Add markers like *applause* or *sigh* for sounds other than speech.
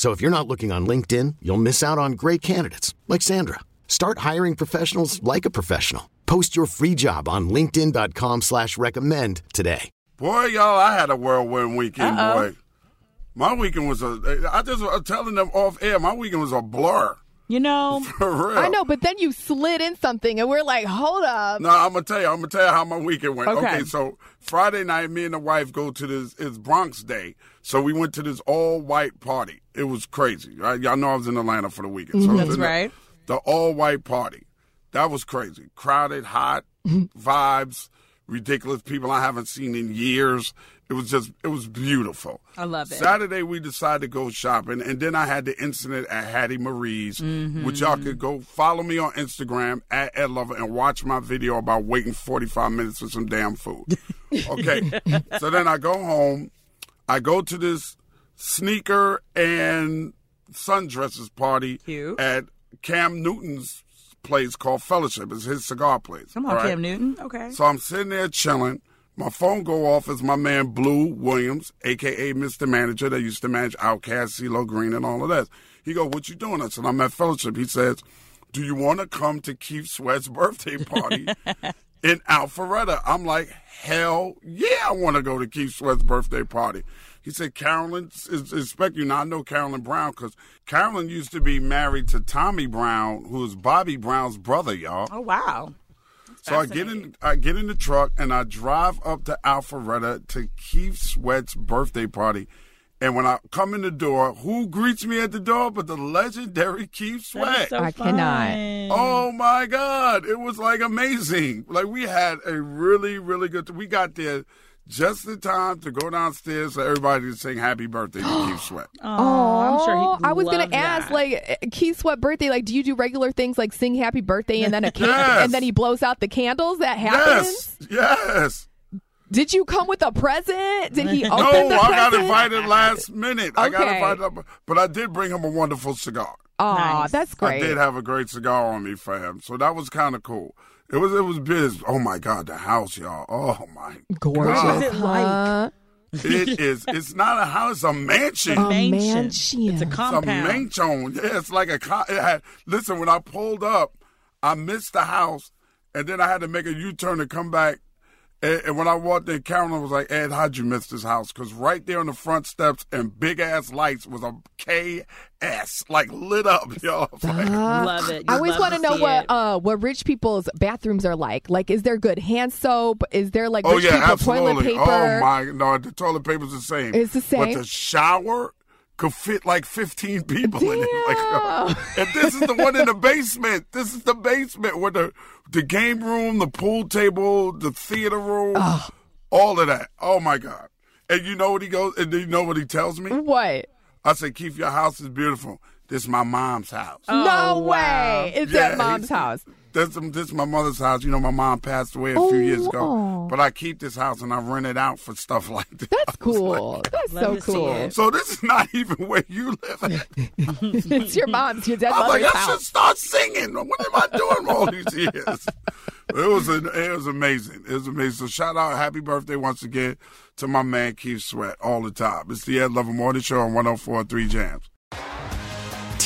So if you're not looking on LinkedIn, you'll miss out on great candidates like Sandra. Start hiring professionals like a professional. Post your free job on LinkedIn.com slash recommend today. Boy, y'all, I had a whirlwind weekend, Uh-oh. boy. My weekend was a I just was telling them off air, my weekend was a blur. You know, *laughs* For real. I know, but then you slid in something, and we're like, hold up. No, I'm gonna tell you. I'm gonna tell you how my weekend went. Okay. so Friday night, me and the wife go to this. It's Bronx Day, so we went to this all white party. It was crazy. Right? Y'all know I was in Atlanta for the weekend. So mm-hmm. That's in the- right. The, all white party. That was crazy. Crowded, hot, *laughs* vibes, ridiculous people I haven't seen in years. It was just, it was beautiful. I love it. Saturday we decided to go shopping, and then I had the incident at Hattie Marie's, mm-hmm. which y'all could go follow me on Instagram at Ed Lover and watch my video about waiting 45 minutes for some damn food. *laughs* Okay, so then I go home, I go to this sneaker and sundresses party Cute. at Cam Newton's place called Fellowship. It's his cigar place. Come on, right? Cam Newton. Okay. So I'm sitting there chilling. My phone go off as my man Blue Williams, aka Mr. Manager, that used to manage OutKast, CeeLo Green, and all of that. He go, "What you doing?" I said, "I'm at Fellowship." He says, "Do you want to come to Keith Sweat's *laughs* birthday party in Alpharetta?" I'm like, "Hell yeah, I want to go to Keith Sweat's birthday party." He said, "Carolyn is expecting you." Now I know Carolyn Brown because Carolyn used to be married to Tommy Brown, who is Bobby Brown's brother, y'all. Oh wow. So I get in, I get in the truck and I drive up to Alpharetta to Keith Sweat's birthday party. And when I come in the door, who greets me at the door but the legendary Keith Sweat? So I cannot. Oh my God. It was like amazing. Like we had a really, really good, we got there just in time to go downstairs for everybody to sing happy birthday to Keith *gasps* Sweat. Oh, I'm sure he. I was gonna ask, like, uh, Keith Sweat birthday. Like, do you do regular things like sing Happy Birthday and then a *laughs* candle, Yes. and then he blows out the candles? That happens. Yes. Yes. Did you come with a present? Did he *laughs* open No, the I got invited last minute. I got Okay. invited but I did bring him a wonderful cigar. Aw, Nice. that's great. I did have a great cigar on me for him, so that was kind of cool. It was it was biz. Oh my god, the house, y'all. Oh my Gorgeous. What was god, it like? Uh, it is. It's not a house, it's a mansion. a mansion. mansion. It's a It's a compound. mansion. Yeah, it's like a. co- It had, listen, when I pulled up, I missed the house, and then I had to make a U turn to come back. And, and when I walked in, Carolyn was like, "Ed, how'd you miss this house?" Because right there on the front steps and big ass lights was a KS, like lit up, *laughs* y'all. Like, Love it. I You always want to know what it. uh what rich people's bathrooms are like. Like, is there good hand soap? Is there like Oh rich yeah, people absolutely. toilet paper? Oh my, no, the toilet paper's the same. It's the same. But the shower could fit like 15 people in it. *laughs* Like, and this is the one in the basement. This is the basement where the the game room, the pool table, the theater room, all of that. Oh my god! And you know what he goes? And you know what he tells me? What? I said, "Keith, your house is beautiful. This is my mom's house." no Oh, wow. way! It's Yeah, at mom's house. This, this is my mother's house. You know, my mom passed away a Oh, few years ago. oh. But I keep this house and I rent it out for stuff *laughs* like this. That's cool. That's so cool. So this is not *laughs* even where you live at. *laughs* it's your mom's, your dead I was mother's like, I should start singing. What am I doing all these years? it was an, it was amazing. It was amazing. So shout out, happy birthday once again to my man Keith Sweat all the time. It's the Ed Lover Morning Show on 104.3 Jams.